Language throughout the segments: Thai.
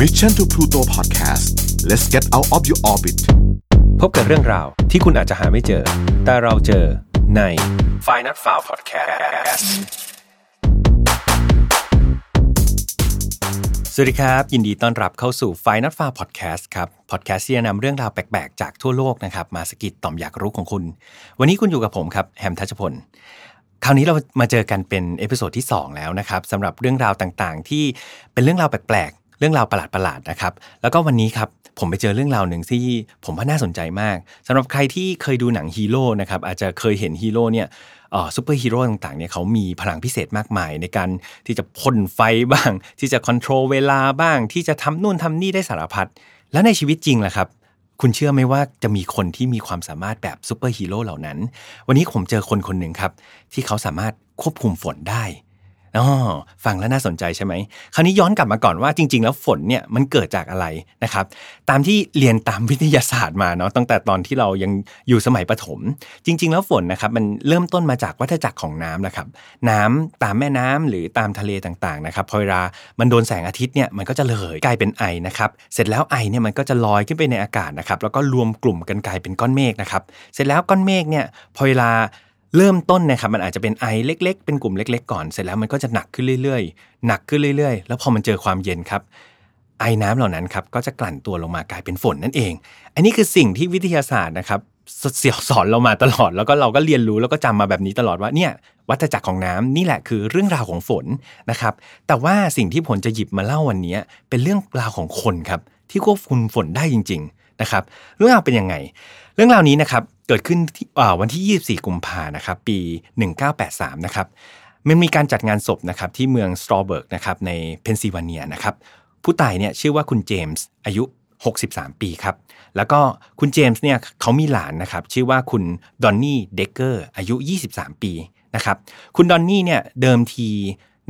Mission to Pluto Podcast let's get out of your orbit พบกับเรื่องราวที่คุณอาจจะหาไม่เจอ แต่เราเจอใน Final File Podcast สวัสดีครับ ยินดีต้อนรับเข้าสู่ Final File Podcast ครับ Podcast ที่จะนำเรื่องราวแปลก ๆ จากทั่วโลกนะครับ มาสะกิดต่อมอยากรู้ของคุณ วันนี้คุณอยู่กับผมครับ แฮมทัชพลคราวนี้เรามาเจอกันเป็น episode ที่ 2 แล้วนะครับสำหรับเรื่องราวต่างๆ ที่เป็นเรื่องราวแปลกๆ เรื่องราวประหลาดๆนะครับ แล้วก็วันนี้ครับผมไปเจอเรื่องราวหนึ่งที่ผมว่าน่าสนใจมากสำหรับใครที่เคยดูหนังฮีโร่นะครับอาจจะเคยเห็นฮีโร่เนี่ยซูเปอร์ฮีโร่ต่างๆเนี่ยเขามีพลังพิเศษมากมาย ในการที่จะพ่นไฟบ้าง ที่จะควบคุมเวลาบ้าง ที่จะทำนู่นทำนี่ได้สารพัดแล้วในชีวิตจริงล่ะครับ คุณเชื่อไหมว่าจะมีคนที่มีความสามารถแบบซูเปอร์ฮีโร่เหล่านั้น วันนี้ผมเจอคนคนหนึ่งครับ ที่เขาสามารถควบคุมฝนได้ อ๋อฟังแล้วน่าสนใจใช่ไหมคราวนี้ย้อนกลับมาก่อนว่าจริง ๆ แล้วฝนเนี่ยมันเกิดจากอะไรนะครับ ตามที่เรียนตามวิทยาศาสตร์มาเนาะตั้งแต่ตอนที่เรายังอยู่สมัยประถม จริง ๆ แล้วฝนนะครับมันเริ่มต้นมาจากวัฏจักรของน้ำนะครับ น้ำตามแม่น้ำหรือตามทะเลต่างๆนะครับพอเวลามันโดนแสงอาทิตย์เนี่ยมันก็จะระเหยกลายเป็นไอนะครับเสร็จแล้วไอเนี่ยมันก็จะลอยขึ้นไปในอากาศนะครับแล้วก็รวมกลุ่มกันกลายเป็นก้อนเมฆนะครับเสร็จแล้วก้อนเมฆเนี่ยพอเวลา เริ่มต้นนะครับมันอาจจะเป็นไอเล็ก ๆ เป็นกลุ่มเล็ก ๆ ก่อนเสร็จแล้วมันก็จะหนักขึ้นเรื่อยๆ หนักขึ้นเรื่อยๆ แล้วพอมันเจอความเย็นครับ ไอน้ำเหล่านั้นครับก็จะกลั่นตัวลงมากลายเป็นฝนนั่นเอง อันนี้คือสิ่งที่วิทยาศาสตร์นะครับเสี่ยวสอนเรามาตลอด แล้วก็เราก็เรียนรู้แล้วก็จำมาแบบนี้ตลอดว่าเนี่ยวัฏจักรของน้ำนี่แหละคือเรื่องราวของฝนนะครับ แต่ว่าสิ่งที่ผลจะหยิบมาเล่าวันนี้เป็นเรื่องราวของคนครับที่ควบคุมฝนได้จริง ๆนะครับ เรื่องราวเป็นยังไง เรื่องราวนี้นะครับ เกิดขึ้นวันที่ 24 กุมภานะครับ ปี 1983 นะครับ มันมีการจัดงานศพนะครับที่เมืองสตรอเบิร์กนะครับในเพนซิลเวเนียนะครับ ผู้ตายเนี่ยชื่อว่าคุณเจมส์อายุ 63 ปีครับ แล้วก็คุณเจมส์เนี่ยเขามีหลานนะครับ ชื่อว่าคุณดอนนี่เดกเกอร์อายุ 23 ปีนะครับ คุณดอนนี่เนี่ยเดิมที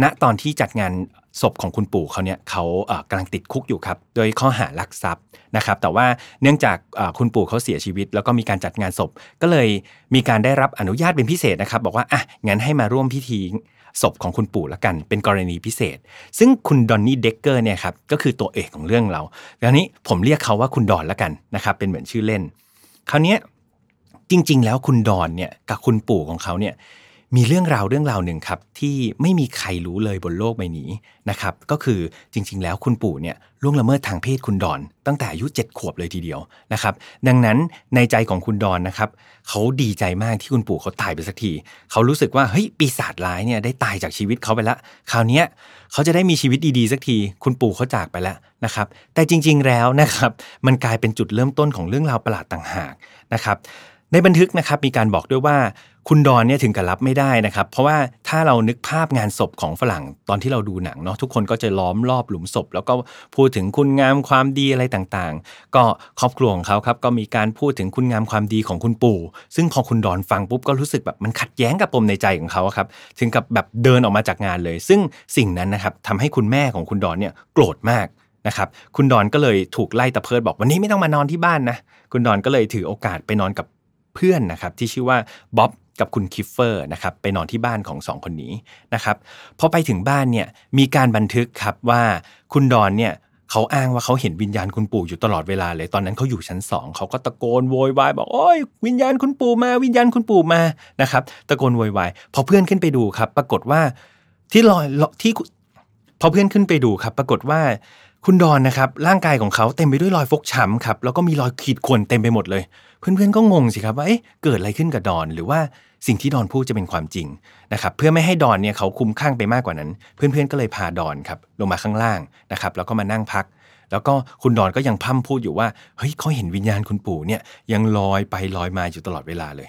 ณตอนที่จัดงาน ศพของคุณปู่เขาเนี่ยเขากำลังติดคุกอยู่ครับโดยข้อหารักทรัพย์นะครับ แต่ว่าเนื่องจากคุณปู่เขาเสียชีวิต แล้วก็มีการจัดงานศพ ก็เลยมีการได้รับอนุญาตเป็นพิเศษนะครับ บอกว่าอะงั้นให้มาร่วมพิธีศพของคุณปู่ละกันเป็นกรณีพิเศษ ซึ่งคุณดอนนี่เด็กเกอร์เนี่ยครับก็คือตัวเอกของเรื่องเราดังนี้ผมเรียกเขาว่าคุณดอนละกันนะครับเป็นเหมือนชื่อเล่น คราวนี้จริง ๆ แล้วคุณดอนเนี่ยกับคุณปู่ของเขาเนี่ย มีเรื่องราวเรื่องราวหนึ่งครับที่ไม่มีใครรู้เลยบนโลกใบนี้นะครับก็คือจริง ๆ แล้วคุณปู่เนี่ยล่วงละเมิดทางเพศคุณดอน ตั้งแต่อายุ7ขวบเลยทีเดียวนะครับดังนั้นในใจของคุณดอนนะครับเขาดีใจมากที่คุณปู่เขาตายไปสักทีเขารู้สึกว่าเฮ้ยปีศาจร้ายเนี่ยได้ตายจากชีวิตเขาไปแล้วคราวนี้เขาจะได้มีชีวิตดีๆสักที คุณปู่เขาจากไปแล้วนะครับแต่จริง ๆแล้วนะครับมันกลายเป็นจุดเริ่มต้นของเรื่องราวประหลาดต่างหากนะครับ ในบันทึกนะครับมีการบอกด้วยว่าคุณดอนเนี่ยถึงกับรับไม่ได้นะครับ เพราะว่าถ้าเรานึกภาพงานศพของฝรั่งตอนที่เราดูหนังเนาะทุกคนก็จะล้อมรอบหลุมศพ แล้วก็พูดถึงคุณงามความดีอะไรต่างๆ ก็ครอบครัวของเขาครับก็มีการพูดถึงคุณงามความดีของคุณปู่ ซึ่งพอคุณดอนฟังปุ๊บก็รู้สึกแบบมันขัดแย้งกับปมในใจของเขาครับถึงกับแบบเดินออกมาจากงานเลย ซึ่งสิ่งนั้นนะครับทำให้คุณแม่ของคุณดอนเนี่ยโกรธมากนะครับคุณดอนก็เลยถูกไล่ตะเพิดบอกวันนี้ไม่ต้องมานอนที่บ้านนะคุณดอนก็เลยถือโอกาสไปนอนกับ เพื่อนนะครับที่ชื่อว่าบ๊อบกับคุณคิฟเฟอร์นะครับไปนอนที่บ้านของสองคนนี้นะครับพอไปถึงบ้านเนี่ยมีการบันทึกครับว่าคุณดอนเนี่ยเขาอ้างว่าเขาเห็นวิญญาณคุณปู่อยู่ตลอดเวลาเลย ตอนนั้นเขาอยู่ชั้นสองเขาก็ตะโกนโวยวายบอกโอ้ยวิญญาณคุณปู่มาวิญญาณคุณปู่มานะครับตะโกนโวยวายพอเพื่อนขึ้นไปดูครับ ปรากฏว่าที่ลอยที่พอเพื่อนขึ้นไปดูครับ ปรากฏว่า คุณดอนนะครับร่างกายของเขาเต็มไปด้วยรอยฟกช้ำครับแล้วก็มีรอยขีดข่วนเต็มไปหมดเลย เพื่อนๆก็งงสิครับว่าเอ๊ะเกิดอะไรขึ้นกับดอน หรือว่าสิ่งที่ดอนพูดจะเป็นความจริงนะครับเพื่อไม่ให้ดอนเนี่ยเขาคุ้มข้างไปมากกว่านั้น เพื่อนๆก็เลยพาดอนครับลงมาข้างล่างนะครับแล้วก็มานั่งพัก แล้วก็คุณดอนก็ยังพั่มพูดอยู่ว่าเฮ้ยเขาเห็นวิญญาณคุณปู่เนี่ยยังลอยไปลอยมาอยู่ตลอดเวลาเลย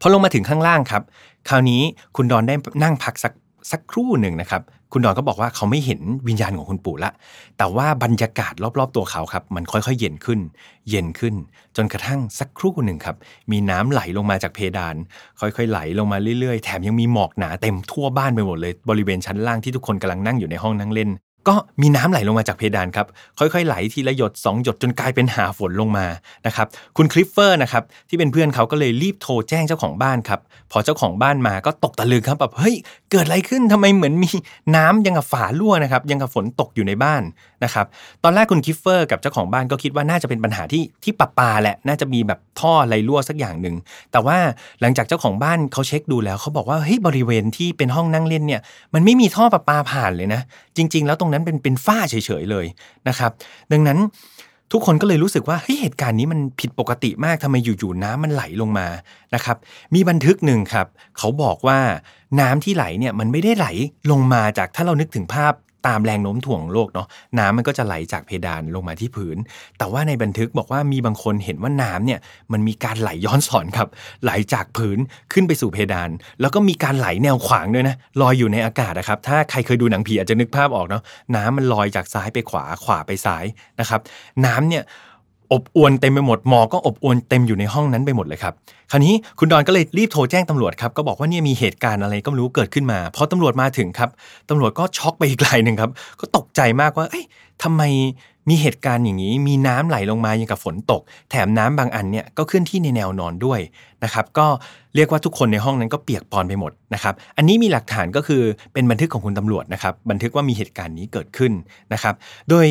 พอลงมาถึงข้างล่างครับ คราวนี้คุณดอนได้นั่งพักสัก สักครู่หนึ่งนะครับ คุณดอนก็บอกว่าเขาไม่เห็นวิญญาณของคุณปู่ละ แต่ว่าบรรยากาศรอบๆตัวเขาครับ มันค่อยๆ เย็นขึ้น เย็นขึ้น จนกระทั่งสักครู่หนึ่งครับ มีน้ำไหลลงมาจากเพดาน ค่อยๆ ไหลลงมาเรื่อยๆ แถมยังมีหมอกหนาเต็มทั่วบ้านไปหมดเลย บริเวณชั้นล่างที่ทุกคนกำลังนั่งอยู่ในห้องนั่งเล่น ก็มีน้ำไหลลงมาจากเพดานครับ ค่อยๆ ไหลทีละหยด 2 หยดจนกลายเป็นหาฝนลงมานะครับคุณคลิฟเฟอร์นะครับที่เป็นเพื่อนเขาก็เลยรีบโทรแจ้งเจ้าของบ้านครับพอเจ้าของบ้านมาก็ตกตะลึงครับแบบเฮ้ยเกิดอะไรขึ้นทำไมเหมือนมีน้ำยังกับฝารั่วนะครับยังกับฝนตกอยู่ในบ้านนะครับตอนแรกคุณคลิฟเฟอร์กับเจ้าของบ้านก็คิดว่าน่าจะเป็นปัญหาที่ที่ประปาแหละน่าจะมีแบบท่ออะไรรั่วสักอย่างหนึ่งแต่ว่าหลังจากเจ้าของบ้านเขาเช็คดูแล้วเขาบอกว่าเฮ้ยบริเวณที่เป็นห้องนั่งเล่นเนี่ยมันไม่มีท่อประปาผ่านเลยนะ จริง ๆ แล้วตรงนั้นเป็นเป็นฝ้าเฉยๆเลยนะครับ ดังนั้นทุกคนก็เลยรู้สึกว่าเฮ้ยเหตุการณ์นี้มันผิดปกติมากทำไมอยู่ๆน้ำมันไหลลงมานะครับ มีบันทึกหนึ่งครับ เขาบอกว่าน้ำที่ไหลเนี่ยมันไม่ได้ไหลลงมาจากถ้าเรานึกถึงภาพ ตามแรงโน้มถ่วงโลกเนาะน้ำมันก็จะไหลจากเพดานลงมาที่พื้น แต่ว่าในบันทึกบอกว่ามีบางคนเห็นว่าน้ำเนี่ยมันมีการไหลย้อนสอนครับไหลจากพื้นขึ้นไปสู่เพดาน แล้วก็มีการไหลแนวขวางด้วยนะลอยอยู่ในอากาศนะครับถ้าใครเคยดูหนังผีอาจจะนึกภาพออกเนาะน้ำมันลอยจากซ้ายไปขวาขวาไปซ้ายนะครับน้ำเนี่ย อบอวนเต็มไปหมดหมอก็อบอวนเต็มอยู่ในห้องนั้นไปหมดเลยครับคราวนี้คุณดอนก็เลยรีบโทรแจ้งตำรวจครับก็บอกว่าเนี่ยมีเหตุการณ์อะไรก็ไม่รู้เกิดขึ้นมาพอตำรวจมาถึงครับตำรวจก็ช็อกไปอีกรายหนึ่งครับก็ตกใจมากว่าเอ้ยทำไมมีเหตุการณ์อย่างนี้ มีน้ำไหลลงมาอย่างกับฝนตก แถมน้ำบางอันเนี่ยก็เคลื่อนที่ในแนวนอนด้วยนะครับก็เรียกว่าทุกคนในห้องนั้นก็เปียกปอนไปหมดนะครับอันนี้มีหลักฐานก็คือเป็นบันทึกของคุณตำรวจนะครับบันทึกว่ามีเหตุการณ์นี้เกิดขึ้นนะครับโดย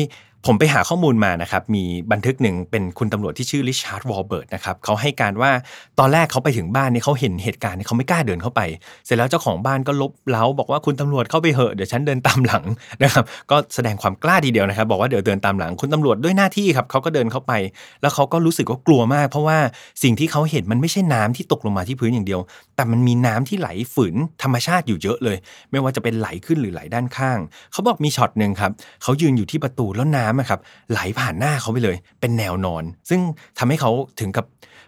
ผมไปหาข้อมูลมานะครับ มีบันทึกหนึ่งเป็นคุณตำรวจที่ชื่อริชาร์ดวอลเบิร์ตนะครับเขาให้การว่าตอนแรกเขาไปถึงบ้านนี่เขาเห็นเหตุการณ์เขาไม่กล้าเดินเข้าไป เสร็จแล้วเจ้าของบ้านก็ลบเล้าบอกว่าคุณตำรวจเข้าไปเหอะเดี๋ยวฉันเดินตามหลังนะครับ ก็แสดงความกล้าทีเดียวนะครับ บอกว่าเดี๋ยวเดินตามหลังคุณตำรวจด้วยหน้าที่ครับเขาก็เดินเข้าไป แล้วเขาก็รู้สึกว่ากลัวมาก เพราะว่าสิ่งที่เขาเห็นมันไม่ใช่น้ำที่ตกลงมาที่พื้นอย่างเดียว แต่มันมีน้ำที่ไหลฝืนธรรมชาติอยู่เยอะเลย ไม่ว่าจะเป็นไหลขึ้นหรือไหลด้านข้าง เขาบอกมีช็อตหนึ่งครับเขายืนอยู่ที่ประตูแล้วน้ำครับไหลผ่านหน้าเขาไปเลย เป็นแนวนอน ซึ่งทำให้เขาถึงกับ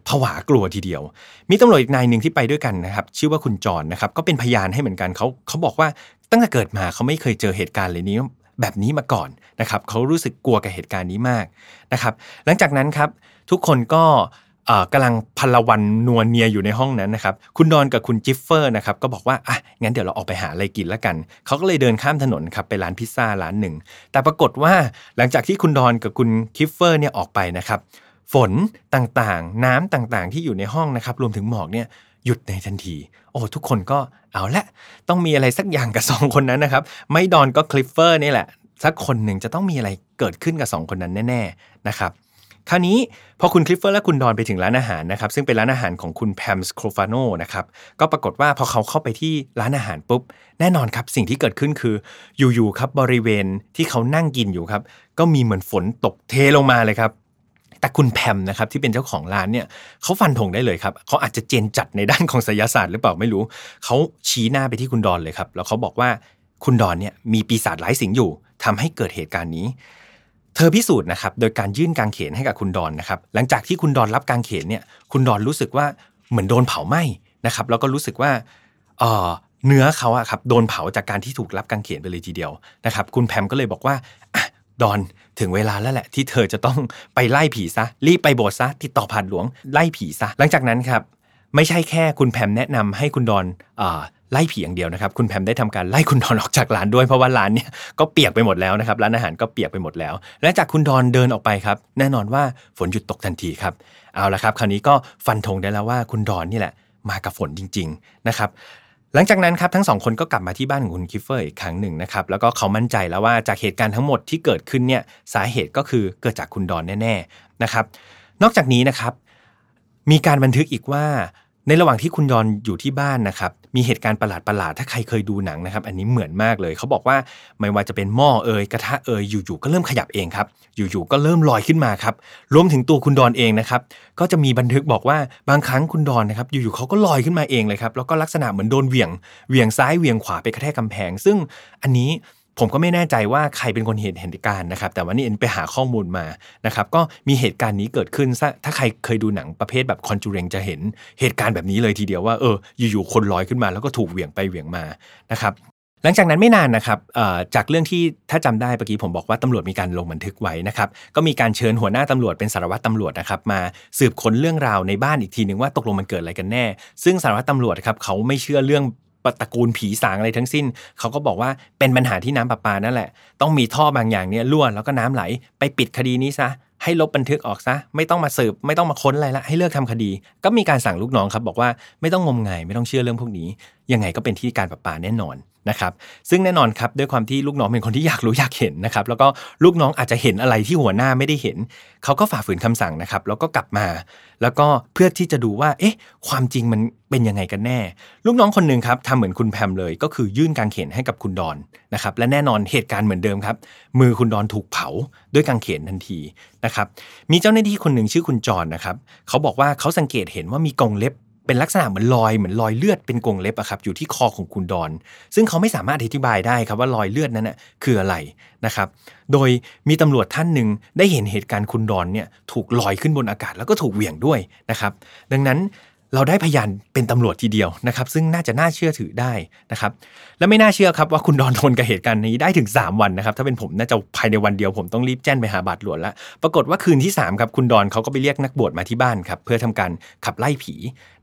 ผวากลัวทีเดียว มีตำรวจอีกนายหนึ่งที่ไปด้วยกันนะครับ ชื่อว่าคุณจรนะครับ ก็เป็นพยานให้เหมือนกันเขาเขาบอกว่าตั้งแต่เกิดมาเขาไม่เคยเจอเหตุการณ์เลยนี้แบบนี้มาก่อนนะครับเขารู้สึกกลัวกับเหตุการณ์นี้มากนะครับ หลังจากนั้นครับทุกคนก็ กำลังพัลวันนัวเนียอยู่ในห้องนั้นนะครับ คุณดอนกับคุณคลิฟเฟอร์นะครับก็บอกว่าอะงั้นเดี๋ยวเราออกไปหาอะไรกินแล้วกัน เขาก็เลยเดินข้ามถนนครับไปร้านพิซซ่าร้านหนึ่ง แต่ปรากฏว่าหลังจากที่คุณดอนกับคุณคลิฟเฟอร์เนี่ยออกไปนะครับ ฝนต่างๆ น้ำต่างๆ ที่อยู่ในห้องนะครับ รวมถึงหมอกเนี่ยหยุดในทันที โอ้ทุกคนก็เอาละต้องมีอะไรสักอย่างกับสองคนนั้นนะครับ ไม่ดอนก็คลิฟเฟอร์นี่แหละสักคนหนึ่งจะต้องมีอะไรเกิดขึ้นกับสองคนนั้นแน่ ๆนะครับ คราวนี้พอคุณคลิฟเฟอร์และคุณดอนไปถึงร้านอาหารนะครับซึ่งเป็นร้านอาหารของคุณแพมสโครฟาโนนะครับก็ปรากฏว่าพอเขาเข้าไปที่ร้านอาหารปุ๊บ แน่นอนครับสิ่งที่เกิดขึ้นคืออยู่ๆครับบริเวณที่เขานั่งกินอยู่ครับก็มีเหมือนฝนตกเทลงมาเลยครับแต่คุณแพมนะครับที่เป็นเจ้าของร้านเนี่ยเขาฟันธงได้เลยครับเขาอาจจะเจนจัดในด้านของไสยศาสตร์หรือเปล่าไม่รู้เขาชี้หน้าไปที่คุณดอนเลยครับแล้วเขาบอกว่าคุณดอนเนี่ยมีปีศาจร้ายสิงอยู่ทำให้เกิดเหตุการณ์นี้ เธอพิสูจน์นะครับโดยการยื่นกางเขนให้กับคุณดอนนะครับหลังจากที่คุณดอนรับกางเขนเนี่ยคุณดอนรู้สึกว่าเหมือนโดนเผาไหม้นะครับแล้วก็รู้สึกว่าเออเนื้อเขาอะครับโดนเผาจากการที่ถูกรับกางเขนไปเลยทีเดียวนะครับคุณแพมก็เลยบอกว่าดอนถึงเวลาแล้วแหละ ที่เธอจะต้องไปไล่ผีซะรีบไปโบสถ์ซะติดต่อผ่านหลวงไล่ผีซะหลังจากนั้นครับ ไม่ใช่แค่คุณแพมแนะนำให้คุณดอนไล่ผีอย่างเดียวนะครับ คุณแพมได้ทำการไล่คุณดอนออกจากร้านด้วยเพราะว่าร้านเนี่ยก็เปียกไปหมดแล้วนะครับร้านอาหารก็เปียกไปหมดแล้ว และจากคุณดอนเดินออกไปครับ แน่นอนว่าฝนหยุดตกทันทีครับเอาละครับ คราวนี้ก็ฟันธงได้แล้วว่าคุณดอนนี่แหละมากับฝนจริง ๆนะครับหลังจากนั้นครับทั้งสองคนก็กลับมาที่บ้านของคุณคลิฟเฟอร์อีกครั้งหนึ่งนะครับแล้วก็เขามั่นใจแล้วว่าจากเหตุการณ์ทั้งหมดที่เกิดขึ้นเนี่ยสาเหตุก็คือเกิดจากคุณดอนแน่ๆนะครับนอกจากนี้นะครับ มีการบันทึกอีกว่า ในระหว่างที่คุณยอนอยู่ที่บ้านนะครับ มีเหตุการณ์ประหลาดๆถ้าใครเคยดูหนังนะครับ อันนี้เหมือนมากเลย เขาบอกว่าไม่ว่าจะเป็นหม้อเอ่ยกระทะเอ่ยอยู่ๆก็เริ่มขยับเองครับ อยู่ๆก็เริ่มลอยขึ้นมาครับรวมถึงตัวคุณดอนเองนะครับ ก็จะมีบันทึกบอกว่าบางครั้งคุณดอนนะครับ อยู่ๆเขาก็ลอยขึ้นมาเองเลยครับแล้วก็ลักษณะเหมือนโดนเหวี่ยงเหวี่ยงซ้ายเหวี่ยงขวาไปกระแทกกาแพง ซึ่งอันนี้ ผมก็ไม่แน่ใจว่าใครเป็นคนเห็นเหตุการณ์นะครับ แต่ว่านี่เอ็นไปหาข้อมูลมานะครับ ก็มีเหตุการณ์นี้เกิดขึ้น ถ้าใครเคยดูหนังประเภทแบบคอนจูเรงจะเห็นเหตุการณ์แบบนี้เลยทีเดียวว่าเอออยู่ๆคนลอยขึ้นมาแล้วก็ถูกเหวี่ยงไปเหวี่ยงมานะครับหลังจากนั้นไม่นานนะครับจากเรื่องที่ถ้าจำได้เมื่อกี้ผมบอกว่าตำรวจมีการลงบันทึกไว้นะครับ ก็มีการเชิญหัวหน้าตำรวจเป็นสารวัตรตำรวจนะครับมาสืบค้นเรื่องราวในบ้านอีกทีหนึ่งว่าตกลงมันเกิดอะไรกันแน่ ซึ่งสารวัตรตำรวจครับเขาไม่เชื่อเรื่อง ตระกูลผีสางอะไรทั้งสิ้น เขาก็บอกว่าเป็นปัญหาที่น้ำประปานั่นแหละ ต้องมีท่อบางอย่างเนี่ยรั่วแล้วก็น้ำไหล ไปปิดคดีนี้ซะ ให้ลบบันทึกออกซะ ไม่ต้องมาสืบ ไม่ต้องมาค้นอะไรละ ให้เลิกทำคดี ก็มีการสั่งลูกน้องครับ บอกว่าไม่ต้องงมงาย ไม่ต้องเชื่อเรื่องพวกนี้ ยังไงก็เป็นที่การประปาแน่นอน นะครับซึ่งแน่นอนครับด้วยความที่ลูกน้องเป็นคนที่อยากรู้อยากเห็นนะครับแล้วก็ลูกน้องอาจจะเห็นอะไรที่หัวหน้าไม่ได้เห็น เขาก็ฝ่าฝืนคำสั่งนะครับแล้วก็กลับมา แล้วก็เพื่อที่จะดูว่าเอ๊ะความจริงมันเป็นยังไงกันแน่ ลูกน้องคนหนึ่งครับทำเหมือนคุณแพมเลย ก็คือยื่นกางเขนให้กับคุณดอนนะครับและแน่นอนเหตุการณ์เหมือนเดิมครับ มือคุณดอนถูกเผาด้วยกางเขนทันทีนะครับมีเจ้าหน้าที่คนหนึ่งชื่อคุณจอนนะครับเขาบอกว่าเขาสังเกตเห็นว่ามีกรงเล็บ เป็นลักษณะเหมือนรอยเหมือนรอยเลือดเป็นกรงเล็บอะครับอยู่ที่คอของคุณดอน ซึ่งเขาไม่สามารถอธิบายได้ครับว่ารอยเลือดนั้นน่ะคืออะไรนะครับ โดยมีตำรวจท่านหนึ่งได้เห็นเหตุการณ์คุณดอนเนี่ยถูกลอยขึ้นบนอากาศแล้วก็ถูกเหวี่ยงด้วยนะครับ ดังนั้น เราได้พยานเป็นตำรวจทีเดียวนะครับ ซึ่งน่าจะน่าเชื่อถือได้นะครับ และไม่น่าเชื่อครับว่าคุณดอนทนกับเหตุการณ์นี้ได้ถึง 3 วันนะครับ ถ้าเป็นผมน่าจะภายในวันเดียวผมต้องรีบแจ้งไปหาบาดหลวงล้วปรากฏว่าคืนที่3ครับคุณดอนเขาก็ไปเรียกนักบวชมาที่บ้านครับเพื่อทำการขับไล่ผี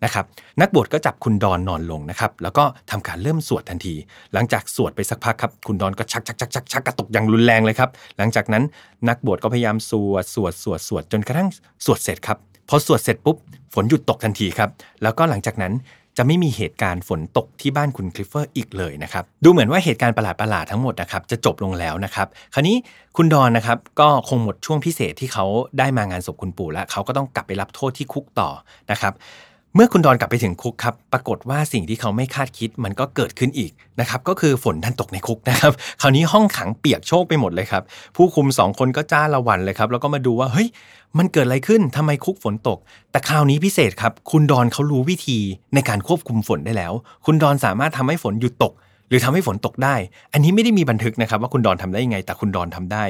นะครับ นักบวชก็จับคุณดอนนอนลงนะครับ แล้วก็ทำการเริ่มสวดทันที หลังจากสวดไปสักพักครับคุณดอนก็ชักชักชักชักชักกระตุกอย่างรุนแรงเลยครับหลังจากนั้นนักบวชก็พยายามสวดสวดสวดสวดจนกระทั่งสวดเสร็จครับ พอสวดเสร็จปุ๊บ ฝนหยุดตกทันทีครับ แล้วก็หลังจากนั้นจะไม่มีเหตุการณ์ฝนตกที่บ้านคุณคลิฟเฟอร์อีกเลยนะครับ ดูเหมือนว่าเหตุการณ์ประหลาดๆทั้งหมดนะครับจะจบลงแล้วนะครับ คราวนี้คุณดอนนะครับก็คงหมดช่วงพิเศษที่เขาได้มางานศพคุณปู่แล้วเขาก็ต้องกลับไปรับโทษที่คุกต่อนะครับ เมื่อคุณดอนกลับไปถึงคุกครับ ปรากฏว่าสิ่งที่เขาไม่คาดคิดมันก็เกิดขึ้นอีกนะครับ ก็คือฝนทันตกในคุกนะครับ คราวนี้ห้องขังเปียกโชกไปหมดเลยครับ ผู้คุมสองคนก็จ้าละวันเลยครับ แล้วก็มาดูว่า เฮ้ย มันเกิดอะไรขึ้นทำไมคุกฝนตก แต่คราวนี้พิเศษครับ คุณดอนเขารู้วิธีในการควบคุมฝนได้แล้ว คุณดอนสามารถทำให้ฝนหยุดตกหรือทำให้ฝนตกได้ อันนี้ไม่ได้มีบันทึกนะครับ ว่าคุณดอนทำได้ยังไง แต่คุณดอนทำได้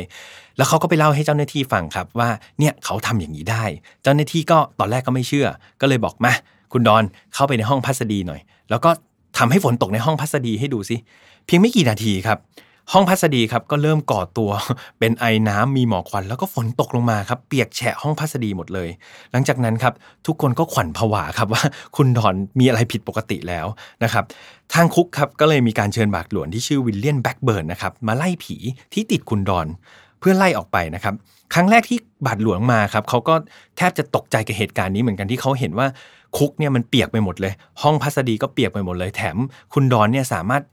แล้วเขาก็ไปเล่าให้เจ้าหน้าที่ฟังครับว่าเนี่ยเขาทำอย่างนี้ได้ เจ้าหน้าที่ก็ตอนแรกก็ไม่เชื่อ ก็เลยบอกมา คุณดอนเข้าไปในห้องพัศดีหน่อย แล้วก็ทำให้ฝนตกในห้องพัศดีให้ดูสิเพียงไม่กี่นาทีครับห้องพัศดีครับก็เริ่มก่อตัวเป็นไอน้ำมีหมอกควัน แล้วก็ฝนตกลงมาครับเปียกแฉะห้องพัศดีหมดเลย หลังจากนั้นครับทุกคนก็ขวัญผวาครับว่าคุณดอนมีอะไรผิดปกติแล้วนะครับทางคุกครับก็เลยมีการเชิญบาทหลวงที่ชื่อวิลเลียมแบ็กเบิร์นนะครับมาไล่ผีที่ติดคุณดอน เพื่อไล่ออกไปนะครับ ครั้งแรกที่บาดหลวงมาครับเขาก็แทบจะตกใจกับเหตุการณ์นี้เหมือนกันที่เขาเห็นว่าคุกเนี่ยมันเปียกไปหมดเลย ห้องพัสดีก็เปียกไปหมดเลย แถมคุณดอนเนี่ยสามารถ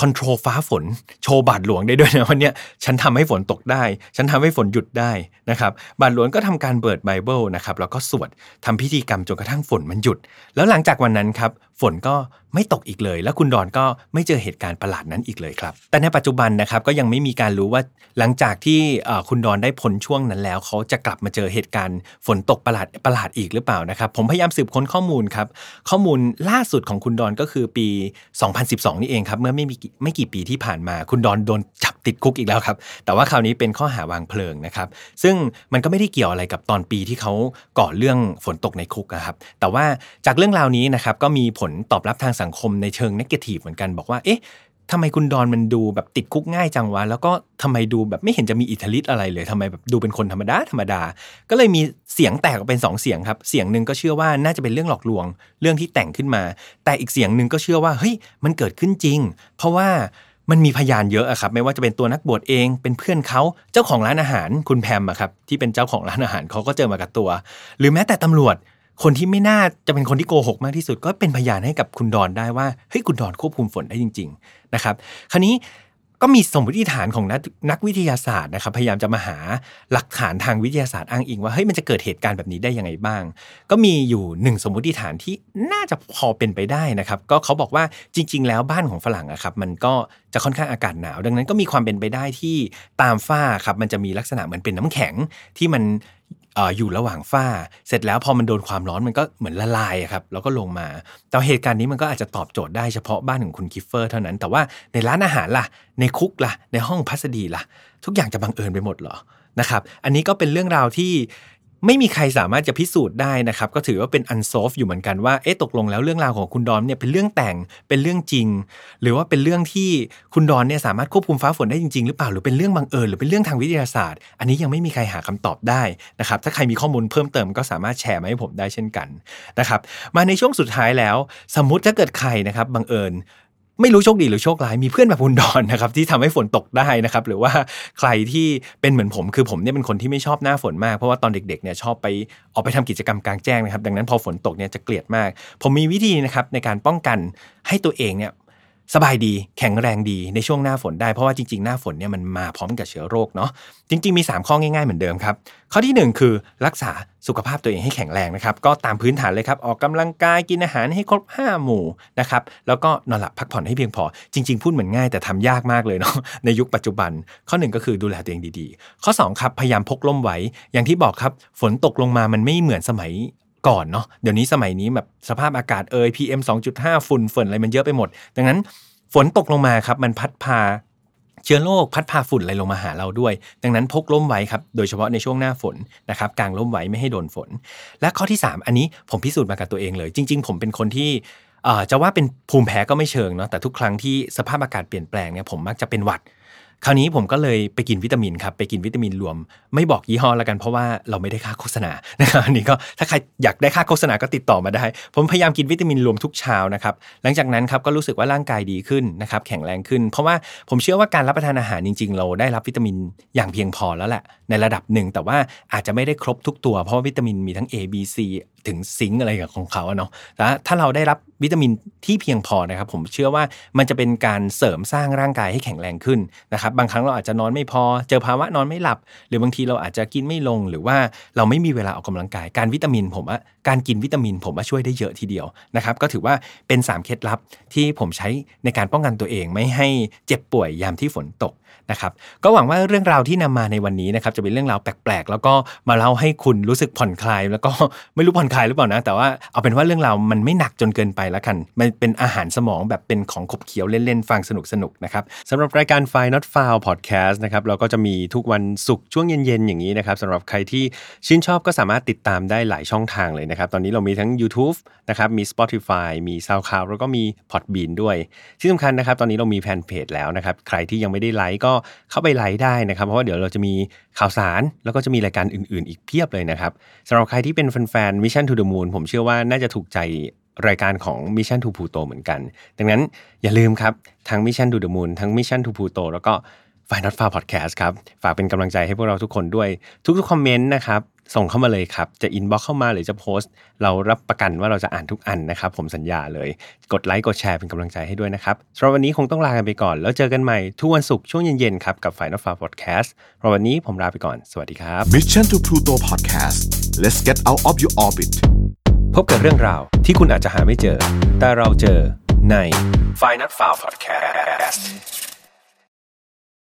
คอนโทรลฟ้าฝนโชว์บาดหลวงได้ด้วยนะวันนี้ฉันทำให้ฝนตกได้ ฉันทำให้ฝนหยุดได้นะครับบาดหลวงก็ทำการเปิดไบเบิลนะครับแล้วก็สวดทำพิธีกรรมจนกระทั่งฝนมันหยุด แล้วหลังจากวันนั้นครับฝนก็ไม่ตกอีกเลย แล้วคุณดอนก็ไม่เจอเหตุการณ์ประหลาดนั้นอีกเลยครับ แต่ในปัจจุบันนะครับก็ยังไม่มีการรู้ว่าหลังจากที่คุณดอนได้พ้นช่วงนั้นแล้ว เขาจะกลับมาเจอเหตุการณ์ฝนตกประหลาดประหลาดอีกหรือเปล่านะครับ ผมพยายามสืบค้นข้อมูลครับ ข้อมูลล่าสุดของคุณดอนก็คือปี 2012 นี่เองครับ เมื่อไม่มีไม่กี่ปีที่ผ่านมา คุณดอนโดนจับติดคุกอีกแล้วครับ แต่ว่าคราวนี้เป็นข้อหาวางเพลิงนะครับ ซึ่งมันก็ไม่ได้เกี่ยวอะไรกับตอนปีที่เขาก่อเรื่องฝนตกในคุกนะครับ แต่ว่าจากเรื่องราวนี้นะครับก็มีผลตอบรับทางสังคมในเชิงนักาทีฟเหมือนกันบอกว่าเอ๊ะทำไมคุณดอนมันดูแบบติดคุกง่ายจังวะ แล้วก็ทำไมดูแบบไม่เห็นจะมีอิทธิฤทธิ์อะไรเลยทำไมแบบดูเป็นคนธรรมดาธรรมดา ก็เลยมีเสียงแตกออกเป็น2เสียงครับ เสียงหนึ่งก็เชื่อว่าน่าจะเป็นเรื่องหลอกลวง เรื่องที่แต่งขึ้นมา แต่อีกเสียงหนึ่งก็เชื่อว่าเฮ้ยมันเกิดขึ้นจริง เพราะว่ามันมีพยานเยอะอะครับ ไม่ว่าจะเป็นตัวนักบวชเองเป็นเพื่อนเขาเจ้าของร้านอาหารคุณแพมอะครับที่เป็นเจ้าของร้านอาหารเขาก็เจอมากับตัว หรือแม้แต่ตำรวจ คนที่ไม่น่าจะเป็นคนที่โกหกมากที่สุด ก็เป็นพยานให้กับคุณดอนได้ว่าเฮ้ยคุณดอนควบคุมฝนได้จริง ๆนะครับ คราวนี้ก็มีสมมติฐานของนักนักวิทยาศาสตร์นะครับพยายามจะมาหาหลักฐานทางวิทยาศาสตร์อ้างอิงว่าเฮ้ยมันจะเกิดเหตุการณ์แบบนี้ได้ยังไงบ้าง ก็มีอยู่หนึ่งสมมติฐานที่น่าจะพอเป็นไปได้นะครับ ก็เขาบอกว่าจริง ๆ แล้วบ้านของฝรั่งอะครับมันก็จะค่อนข้างอากาศหนาว ดังนั้นก็มีความเป็นไปได้ที่ตามฝ้าครับมันจะมีลักษณะเหมือนเป็นน้ำแข็งที่มัน อยู่ระหว่างฝ้า เสร็จแล้วพอมันโดนความร้อนมันก็เหมือนละลายครับแล้วก็ลงมา แต่เหตุการณ์นี้มันก็อาจจะตอบโจทย์ได้เฉพาะบ้านของคุณคลิฟเฟอร์เท่านั้น แต่ว่าในร้านอาหารล่ะ ในคุกล่ะ ในห้องพัศดีล่ะ ทุกอย่างจะบังเอิญไปหมดเหรอนะครับ อันนี้ก็เป็นเรื่องราวที่ ไม่มีใครสามารถจะพิสูจน์ได้นะครับ ก็ถือว่าเป็น unsolved อยู่เหมือนกันว่าเอ๊ะตกลงแล้วเรื่องราวของคุณดอนเนี่ยเป็นเรื่องแต่งเป็นเรื่องจริง หรือว่าเป็นเรื่องที่คุณดอนเนี่ยสามารถควบคุมฟ้าฝนได้จริงๆหรือเปล่าหรือเป็นเรื่องบังเอิญหรือเป็นเรื่องทางวิทยาศาสตร์ อันนี้ยังไม่มีใครหาคำตอบได้นะครับถ้าใครมีข้อมูลเพิ่มเติมก็สามารถแชร์มาให้ผมได้เช่นกันนะครับมาในช่วงสุดท้ายแล้ว สมมุติถ้าเกิดใครนะครับบังเอิญ ไม่รู้โชคดีหรือโชคร้ายมีเพื่อนแบบคุณดอนนะครับที่ทำให้ฝนตกได้นะครับ หรือว่าใครที่เป็นเหมือนผมคือผมเนี่ยเป็นคนที่ไม่ชอบหน้าฝนมากเพราะว่าตอนเด็กๆเนี่ยชอบไปออกไปทำกิจกรรมกลางแจ้งนะครับ ดังนั้นพอฝนตกเนี่ยจะเกลียดมาก ผมมีวิธีนะครับในการป้องกันให้ตัวเองเนี่ย สบายดีแข็งแรงดีในช่วงหน้าฝนได้เพราะว่าจริงๆ หน้าฝนเนี่ยมันมาพร้อมกับเชื้อโรคเนาะจริง ๆ มี 3 ข้อง่ายๆ เหมือนเดิมครับข้อที่ 1 คือรักษาสุขภาพตัวเองให้แข็งแรงนะครับก็ตามพื้นฐานเลยครับออกกำลังกายกินอาหารให้ครบ 5 หมู่นะครับแล้วก็นอนหลับพักผ่อนให้เพียงพอ จริง ๆ พูดเหมือนง่ายแต่ทำยากมากเลยเนาะในยุคปัจจุบัน ข้อ 1 ก็คือดูแลตัวเองดีๆ ข้อ 2 ครับพยายามพกล่มไว้อย่างที่บอกครับฝนตกลงมามันไม่เหมือนสมัย ก่อนเนาะเดี๋ยวนี้สมัยนี้แบบสภาพอากาศเอ่ย PM 2.5 ฝุ่นฝนอะไรมันเยอะไปหมด ดังนั้นฝนตกลงมาครับมันพัดพาเชื้อโรคพัดพาฝุ่นอะไรลงมาหาเราด้วย ดังนั้นพกล่มไว้ครับ โดยเฉพาะในช่วงหน้าฝนนะครับกางล่มไว้ไม่ให้โดนฝน และข้อที่ 3 อันนี้ผมพิสูจน์มากับตัวเองเลย จริง ๆ ผมเป็นคนที่จะว่าเป็นภูมิแพ้ก็ไม่เชิงเนาะแต่ทุกครั้งที่สภาพอากาศเปลี่ยนแปลงเนี่ยผมมักจะเป็นหวัด คราวนี้ผมก็เลยไปกินวิตามินครับไปกินวิตามินรวม ไม่บอกยี่ห้อแล้วกันเพราะว่าเราไม่ได้ค่าโฆษณานะครับอันนี้ก็ถ้าใครอยากได้ค่าโฆษณาก็ติดต่อมาได้ ผมพยายามกินวิตามินรวมทุกเช้านะครับหลังจากนั้นครับก็รู้สึกว่าร่างกายดีขึ้นนะครับแข็งแรงขึ้น เพราะว่าผมเชื่อว่าการรับประทานอาหารจริง ๆ เราได้รับวิตามินอย่างเพียงพอแล้วแหละในระดับหนึ่งแต่ว่าอาจจะไม่ได้ครบทุกตัวเพราะวิตามินมีทั้ง A B C ถึงซิงอะไรของเขาเนาะแต่ถ้าเราได้รับ วิตามินที่เพียงพอนะครับ ผมเชื่อว่ามันจะเป็นการเสริมสร้างร่างกายให้แข็งแรงขึ้นนะครับ บางครั้งเราอาจจะนอนไม่พอ เจอภาวะนอนไม่หลับ หรือบางทีเราอาจจะกินไม่ลง หรือว่าเราไม่มีเวลาออกกำลังกาย การวิตามิน ผมว่าการกินวิตามิน ผมว่าช่วยได้เยอะทีเดียวนะครับ ก็ถือว่าเป็น 3 เคล็ดลับที่ผมใช้ในการป้องกันตัวเองไม่ให้เจ็บป่วยยามที่ฝนตก นะครับก็หวังว่าเรื่องราวที่นำมาในวันนี้นะครับจะเป็นเรื่องราวแปลกๆ แล้วก็มาเล่าให้คุณรู้สึกผ่อนคลาย แล้วก็ไม่รู้ผ่อนคลายหรือเปล่านะ แต่ว่าเอาเป็นว่าเรื่องราวมันไม่หนักจนเกินไปแล้วกัน มันเป็นอาหารสมองแบบเป็นของขบเคี้ยวเล่นๆ ฟังสนุกๆนะครับสำหรับรายการ f i Not f i l e Podcast นะครับเราก็จะมีทุกวันศุกร์ช่วงเย็นๆอย่างนี้นะครับสำหรับใครที่ชื่นชอบก็สามารถติดตามได้หลายช่องทางเลยนะครับตอนนี้เรามีทั้ง YouTube นะครับมี Spotify มี SoundCloud แล้วก็มี Podbean ด้วย ที่สำคัญนะครับตอนนี้เรามีแฟนเพจแล้วนะครับใครที่ยังไม่ได้ไลค์ก็เข้าไปไลค์ได้นะครับ เพราะว่าเดี๋ยวเราจะมีข่าวสารแล้วก็จะมีรายการอื่น ๆ อีกเพียบเลยนะครับสำหรับใครที่เป็นแฟนๆ Mission to the Moon ผมเชื่อว่าน่าจะถูกใจรายการของ Mission to Pluto เหมือนกัน ดังนั้นอย่าลืมครับทั้ง Mission to the Moon ทั้ง Mission to Pluto แล้วก็ f i n a l f a r Podcast ครับ ฝากเป็นกำลังใจให้พวกเราทุกคนด้วย ทุกๆคอมเมนต์นะครับ ส่งเข้ามาเลยครับ จะ inbox เข้ามาหรือจะโพสต์ เรารับประกันว่าเราจะอ่านทุกอันนะครับ ผมสัญญาเลย กดไลค์กดแชร์เป็นกำลังใจให้ด้วยนะครับสำหรับวันนี้คงต้องลากันไปก่อน แล้วเจอกันใหม่ทุกวันศุกร์ช่วงเย็นๆครับกับ Final File Podcast สำหรับวันนี้ผมลาไปก่อน สวัสดีครับ Mission to Pluto Podcast let's get out of your orbit พบกับเรื่องราวที่คุณอาจจะหาไม่เจอ แต่เราเจอใน Final Far Podcast